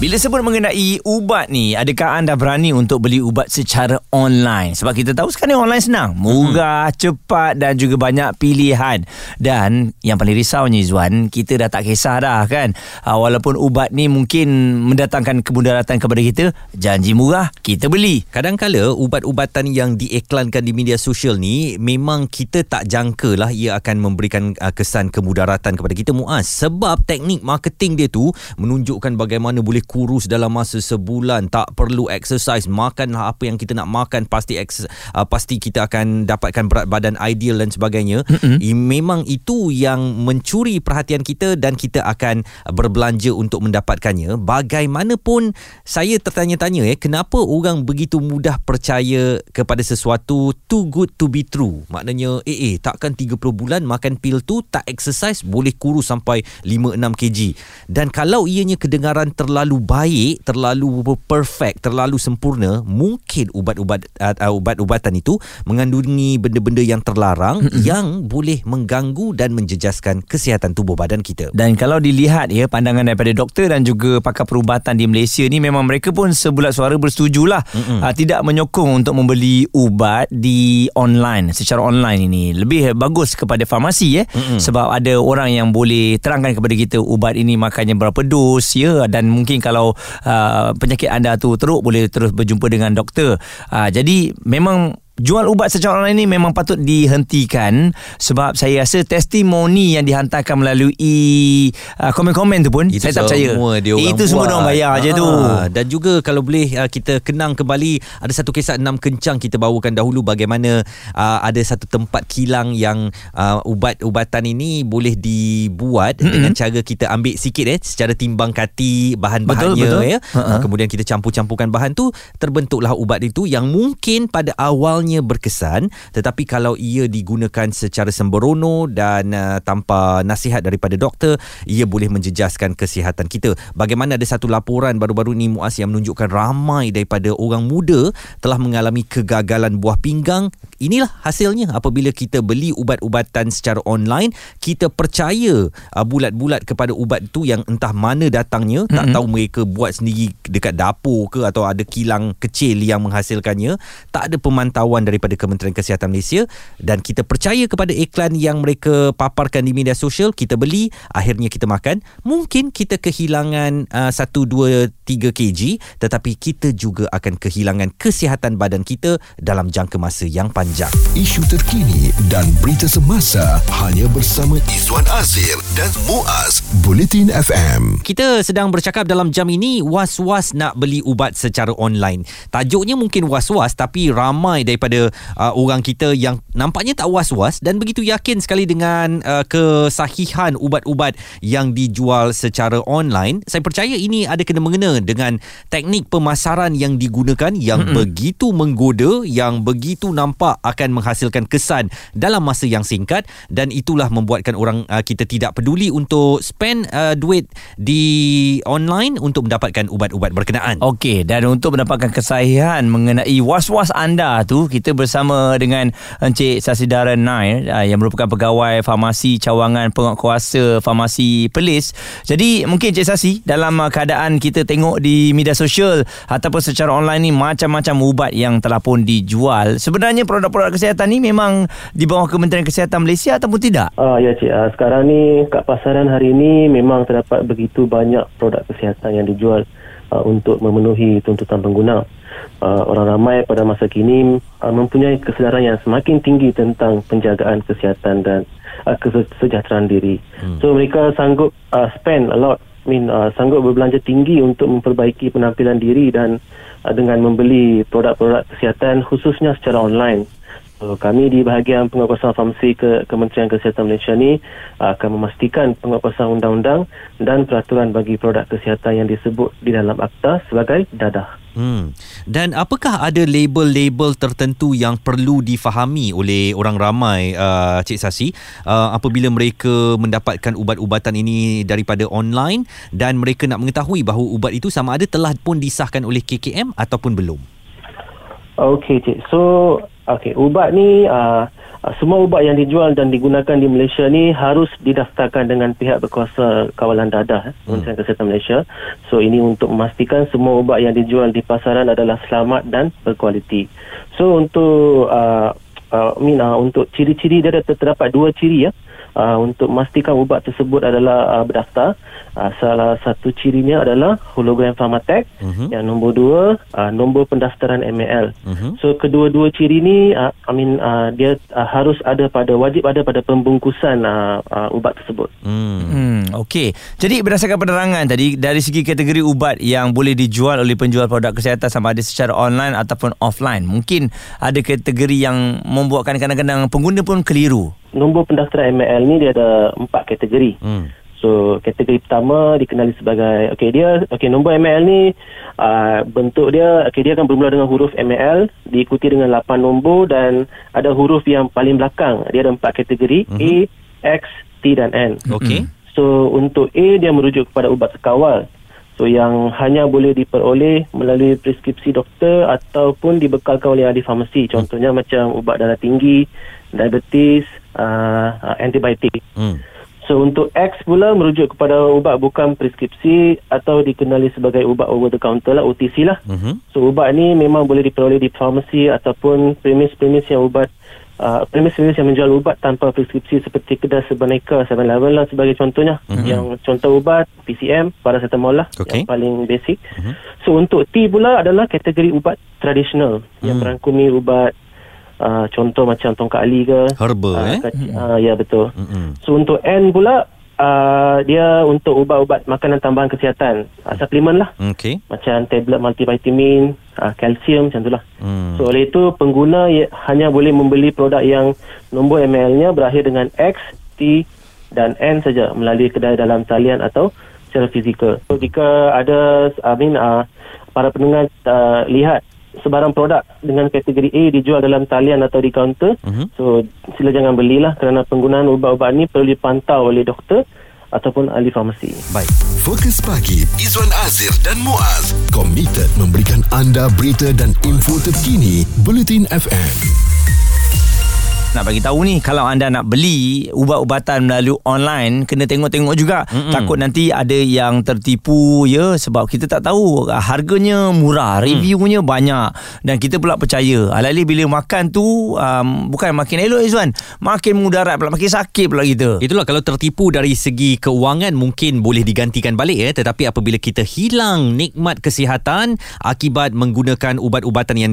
Bila sebut mengenai ubat ni, adakah anda berani untuk beli ubat secara online? Sebab kita tahu sekarang online senang. Murah, hmm. cepat dan juga banyak pilihan. Dan yang paling risaunya Izwan, kita dah tak kisah dah kan. Uh, walaupun ubat ni mungkin mendatangkan kemudaratan kepada kita, janji murah, kita beli. Kadang-kala ubat-ubatan yang diiklankan di media sosial ni memang kita tak jangka lah ia akan memberikan uh, kesan kemudaratan kepada kita Muaz. Sebab teknik marketing dia tu menunjukkan bagaimana boleh kurus dalam masa sebulan. Tak perlu exercise. Makan apa yang kita nak makan pasti ex, uh, pasti kita akan dapatkan berat badan ideal dan sebagainya. Mm-hmm. memang itu yang mencuri perhatian kita dan kita akan berbelanja untuk mendapatkannya. Bagaimanapun saya tertanya-tanya eh kenapa orang begitu mudah percaya kepada sesuatu too good to be true? Maknanya eh eh takkan 30 bulan makan pil tu tak exercise boleh kurus sampai 5 6 kg. Dan kalau ianya kedengaran terlalu baik, terlalu perfect, terlalu sempurna, mungkin ubat-ubat uh, ubat-ubatan itu mengandungi benda-benda yang terlarang mm-hmm. yang boleh mengganggu dan menjejaskan kesihatan tubuh badan kita. Dan kalau dilihat ya pandangan daripada doktor dan juga pakar perubatan di Malaysia ni memang mereka pun sebulat suara bersetujulah mm-hmm. uh, tidak menyokong untuk membeli ubat di online secara online ini. Lebih bagus kepada farmasi ya mm-hmm. sebab ada orang yang boleh terangkan kepada kita ubat ini makannya berapa dos ya dan mungkin kalau uh, penyakit anda tu teruk boleh terus berjumpa dengan doktor. Uh, jadi memang jual ubat secara online ini memang patut dihentikan sebab saya rasa testimoni yang dihantarkan melalui uh, komen-komen tu pun itu saya tak percaya. Dia orang itu semua orang bayar aja tu. Ah, dan juga kalau boleh uh, kita kenang kembali ada satu kisah enam kencang kita bawakan dahulu bagaimana uh, ada satu tempat kilang yang uh, ubat-ubatan ini boleh dibuat mm-hmm. dengan cara kita ambil sikit eh secara timbang kati bahan-bahannya betul, betul. ya. Uh-huh. Kemudian kita campur-campurkan bahan tu terbentuklah ubat itu yang mungkin pada awal awalnya berkesan tetapi kalau ia digunakan secara sembrono dan uh, tanpa nasihat daripada doktor ia boleh menjejaskan kesihatan kita. Bagaimana ada satu laporan baru-baru ini Muas yang menunjukkan ramai daripada orang muda telah mengalami kegagalan buah pinggang inilah hasilnya. Apabila kita beli ubat-ubatan secara online kita percaya uh, bulat-bulat kepada ubat itu yang entah mana datangnya. Mm-hmm. tak tahu mereka buat sendiri dekat dapur ke atau ada kilang kecil yang menghasilkannya. Tak ada pemantauan pemantauan daripada Kementerian Kesihatan Malaysia. Dan kita percaya kepada iklan yang mereka paparkan di media sosial kita beli akhirnya kita makan. Mungkin kita kehilangan uh, 1 2 3 kg tetapi kita juga akan kehilangan kesihatan badan kita dalam jangka masa yang panjang isu terkini dan berita semasa hanya bersama Izwan Azir dan Muaz Bulletin FM kita sedang bercakap dalam jam ini was-was nak beli ubat secara online tajuknya mungkin was-was tapi ramai daripada daripada uh, orang kita yang nampaknya tak was-was dan begitu yakin sekali dengan uh, kesahihan ubat-ubat yang dijual secara online. Saya percaya ini ada kena mengena dengan teknik pemasaran yang digunakan yang mm-hmm. begitu menggoda, yang begitu nampak akan menghasilkan kesan dalam masa yang singkat dan itulah membuatkan orang uh, kita tidak peduli untuk spend uh, duit di online untuk mendapatkan ubat-ubat berkenaan. Okey, dan untuk mendapatkan kesahihan mengenai was-was anda tu kita bersama dengan Encik Sasidara Nair uh, yang merupakan pegawai farmasi cawangan penguatkuasa farmasi Perlis. Jadi mungkin Encik Sasi dalam uh, keadaan kita tengok di media sosial ataupun secara online ni macam-macam ubat yang telah pun dijual. Sebenarnya produk-produk kesihatan ni memang di bawah Kementerian Kesihatan Malaysia ataupun tidak? Uh, ya Cik, uh, sekarang ni kat pasaran hari ini memang terdapat begitu banyak produk kesihatan yang dijual uh, untuk memenuhi tuntutan pengguna uh, orang ramai pada masa kini uh, mempunyai kesedaran yang semakin tinggi tentang penjagaan kesihatan dan uh, kesejahteraan diri. Hmm. So mereka sanggup uh, spend a lot, I mean uh, sanggup berbelanja tinggi untuk memperbaiki penampilan diri dan uh, dengan membeli produk-produk kesihatan khususnya secara online. So, kami di bahagian penguatkuasaan farmasi ke Kementerian Kesihatan Malaysia ni uh, akan memastikan penguatkuasaan undang-undang dan peraturan bagi produk kesihatan yang disebut di dalam akta sebagai dadah. Hmm. Dan apakah ada label-label tertentu yang perlu difahami oleh orang ramai uh, Cik Sasi uh, apabila mereka mendapatkan ubat-ubatan ini daripada online dan mereka nak mengetahui bahawa ubat itu sama ada telah pun disahkan oleh KKM ataupun belum? Okey, cik. So, Okey, ubat ni uh, uh, semua ubat yang dijual dan digunakan di Malaysia ni harus didaftarkan dengan pihak berkuasa kawalan dadah eh, Kementerian Kesihatan Malaysia. So ini untuk memastikan semua ubat yang dijual di pasaran adalah selamat dan berkualiti. So untuk uh, uh, Mina untuk ciri-ciri dia ada terdapat dua ciri ya. Uh, untuk memastikan ubat tersebut adalah uh, berdaftar uh, salah satu cirinya adalah hologram pharmatech uh-huh. yang nombor dua uh, nombor pendaftaran MAL uh-huh. so kedua-dua ciri ni uh, I mean uh, dia uh, harus ada pada wajib ada pada pembungkusan uh, uh, ubat tersebut hmm. hmm okey jadi berdasarkan penerangan tadi dari segi kategori ubat yang boleh dijual oleh penjual produk kesihatan sama ada secara online ataupun offline mungkin ada kategori yang membuatkan kadang-kadang pengguna pun keliru nombor pendaftaran ML ni dia ada empat kategori. Hmm. So kategori pertama dikenali sebagai okey dia okey nombor ML ni uh, bentuk dia okey dia akan bermula dengan huruf ML diikuti dengan 8 nombor dan ada huruf yang paling belakang dia ada empat kategori mm-hmm. A, X, T dan N. Okey. So untuk A dia merujuk kepada ubat sekawal. So yang hanya boleh diperoleh melalui preskripsi doktor ataupun dibekalkan oleh ahli farmasi. Contohnya hmm. macam ubat darah tinggi, diabetes, uh, antibiotik. Hmm. So untuk X pula merujuk kepada ubat bukan preskripsi atau dikenali sebagai ubat over the counter lah OTC lah. Uh-huh. So ubat ni memang boleh diperoleh di farmasi ataupun premis-premis yang ubat uh, premis-premis yang menjual ubat tanpa preskripsi seperti kedai Sebaneka, 7-Eleven lah sebagai contohnya. Uh-huh. Yang contoh ubat PCM, paracetamol lah okay. yang paling basic. Uh-huh. So untuk T pula adalah kategori ubat tradisional uh-huh. yang merangkumi ubat uh, contoh macam tongkat ali ke herba uh, eh uh, ya betul mm-hmm. so untuk N pula uh, dia untuk ubat-ubat makanan tambahan kesihatan uh, suplemen lah okay. macam tablet multivitamin uh, kalsium macam itulah mm. so oleh itu pengguna ya, hanya boleh membeli produk yang nombor ml nya berakhir dengan X T dan N saja melalui kedai dalam talian atau secara fizikal. So jika ada I mean uh, para pendengar uh, lihat sebarang produk dengan kategori A dijual dalam talian atau di kaunter. Uh-huh. So sila jangan belilah kerana penggunaan ubat-ubat ini perlu dipantau oleh doktor ataupun ahli farmasi. Baik. Fokus pagi Izwan Azir dan Muaz komited memberikan anda berita dan info terkini Bulletin FM nak bagi tahu ni kalau anda nak beli ubat-ubatan melalui online kena tengok-tengok juga Mm-mm. takut nanti ada yang tertipu ya sebab kita tak tahu harganya murah mm. reviewnya mm. banyak dan kita pula percaya alali bila makan tu um, bukan makin elok Izwan makin mudarat pula makin sakit pula kita itulah kalau tertipu dari segi keuangan mungkin boleh digantikan balik ya tetapi apabila kita hilang nikmat kesihatan akibat menggunakan ubat-ubatan yang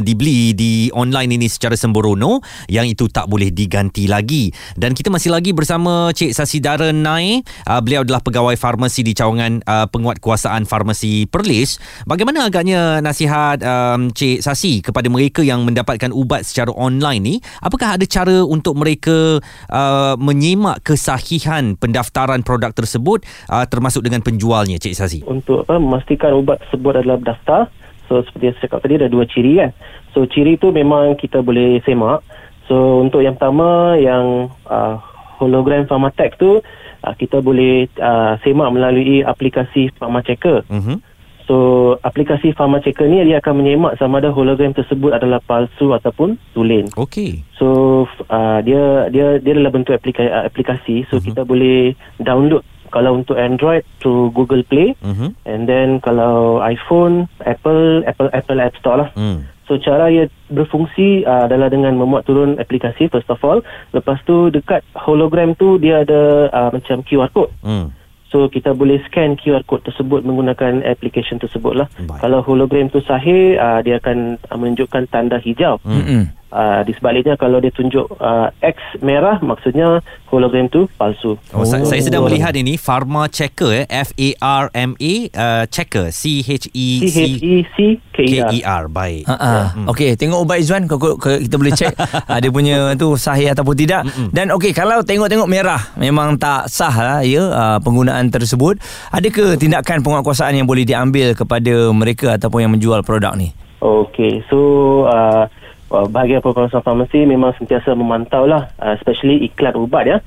dibeli di online ini secara sembrono yang yang itu tak boleh diganti lagi. Dan kita masih lagi bersama Cik Sasidara Nai. Uh, beliau adalah pegawai farmasi di cawangan uh, penguatkuasaan farmasi Perlis. Bagaimana agaknya nasihat um, Cik Sasi kepada mereka yang mendapatkan ubat secara online ni? Apakah ada cara untuk mereka uh, menyemak kesahihan pendaftaran produk tersebut uh, termasuk dengan penjualnya Cik Sasi? Untuk apa, memastikan ubat tersebut adalah berdaftar. So seperti yang saya cakap tadi ada dua ciri kan. So ciri tu memang kita boleh semak. So untuk yang pertama yang uh, hologram pharmatech tu uh, kita boleh uh, semak melalui aplikasi pharmachecker. Uh-huh. So aplikasi pharmachecker ni dia akan menyemak sama ada hologram tersebut adalah palsu ataupun tulen. Okey. So uh, dia dia dia adalah bentuk aplikasi, uh, aplikasi. so uh-huh. kita boleh download kalau untuk Android to Google Play uh-huh. and then kalau iPhone Apple Apple Apple App Store lah. Uh-huh. So cara ia berfungsi uh, adalah dengan memuat turun aplikasi first of all. Lepas tu dekat hologram tu dia ada uh, macam QR code. Hmm. So kita boleh scan QR code tersebut menggunakan application tersebut lah. Kalau hologram tu sahih, uh, dia akan uh, menunjukkan tanda hijau. Hmm. Uh, di sebaliknya kalau dia tunjuk uh, X merah maksudnya hologram tu palsu. Oh, oh. Saya sedang melihat ini Pharma Checker eh F A R M A uh, Checker C H E C K E R baik. Ha yeah. hmm. Okey tengok ubat Izwan kita boleh check ada punya tu sahih ataupun tidak Mm-mm. dan okey kalau tengok-tengok merah memang tak sah lah ya uh, penggunaan tersebut adakah tindakan penguatkuasaan yang boleh diambil kepada mereka ataupun yang menjual produk ni? Okey so uh, uh, bahagian pengurusan farmasi memang sentiasa memantau lah uh, especially iklan ubat ya.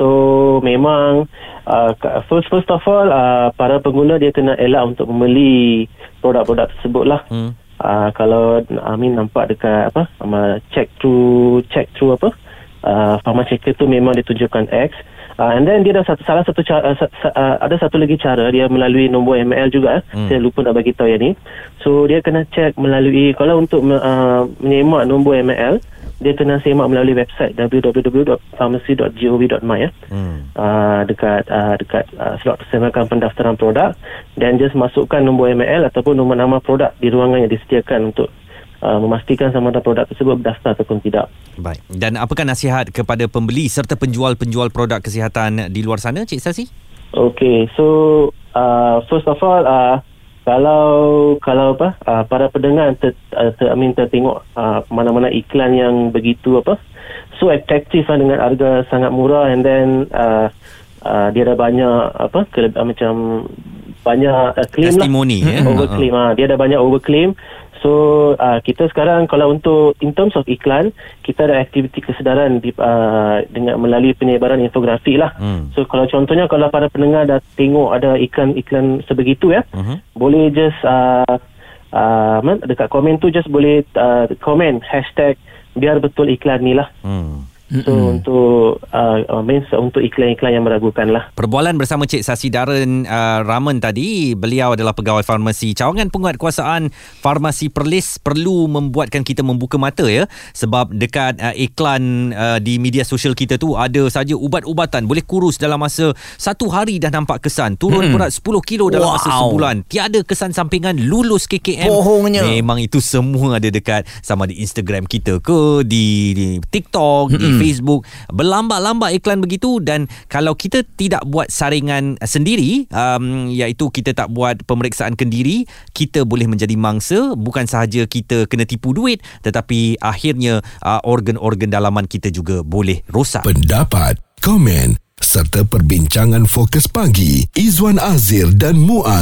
So memang uh, first first of all uh, para pengguna dia kena elak untuk membeli produk-produk tersebut lah. Hmm. uh, kalau Amin nampak dekat apa uh, check through check through apa uh, pharmaceutical tu memang ditunjukkan X uh, and then dia ada satu salah satu cara uh, sa, sa, uh, ada satu lagi cara dia melalui nombor ML juga hmm. saya lupa nak bagi tahu yang ni so dia kena check melalui kalau untuk uh, menyemak nombor ML dia kena semak melalui website www.pharmacy.gov.my ya. Hmm. Uh, dekat uh, dekat uh, slot persemakan pendaftaran produk dan just masukkan nombor ML ataupun nombor nama produk di ruangan yang disediakan untuk uh, memastikan sama ada produk tersebut berdaftar ataupun tidak. Baik. Dan apakah nasihat kepada pembeli serta penjual-penjual produk kesihatan di luar sana Cik Sasi? Okay, so uh, first of all uh, kalau kalau apa uh, para pendengar ter, uh, ter, I mean, tertengok uh, mana-mana iklan yang begitu apa so attractive lah dengan harga sangat murah and then uh, uh, dia ada banyak apa kele, uh, macam banyak uh, claim Testimony, lah ya? overclaim uh-huh. uh, dia ada banyak overclaim So uh, kita sekarang kalau untuk in terms of iklan kita ada aktiviti kesedaran di, uh, dengan melalui penyebaran infografi lah. Hmm. So kalau contohnya kalau para pendengar dah tengok ada iklan-iklan sebegitu ya, uh-huh. boleh just uh, uh, dekat komen tu just boleh uh, komen hashtag biar betul iklan ni lah. Hmm. So mm-hmm. untuk uh, means untuk iklan-iklan yang meragukan lah. Perbualan bersama Cik Sasi Darren uh, Raman tadi, beliau adalah pegawai farmasi. Cawangan penguatkuasaan farmasi Perlis perlu membuatkan kita membuka mata ya. Sebab dekat uh, iklan uh, di media sosial kita tu ada saja ubat-ubatan boleh kurus dalam masa satu hari dah nampak kesan. Turun mm-hmm. berat 10 kilo dalam wow. masa sebulan. Tiada kesan sampingan lulus KKM. Bohongnya. Memang itu semua ada dekat sama di Instagram kita ke, di, di TikTok, mm-hmm. di Facebook. Berlambak-lambak iklan begitu dan kalau kita tidak buat saringan sendiri um, iaitu kita tak buat pemeriksaan kendiri kita boleh menjadi mangsa. Bukan sahaja kita kena tipu duit tetapi akhirnya uh, organ-organ dalaman kita juga boleh rosak. Pendapat komen serta perbincangan fokus pagi Izwan Azir dan Muaz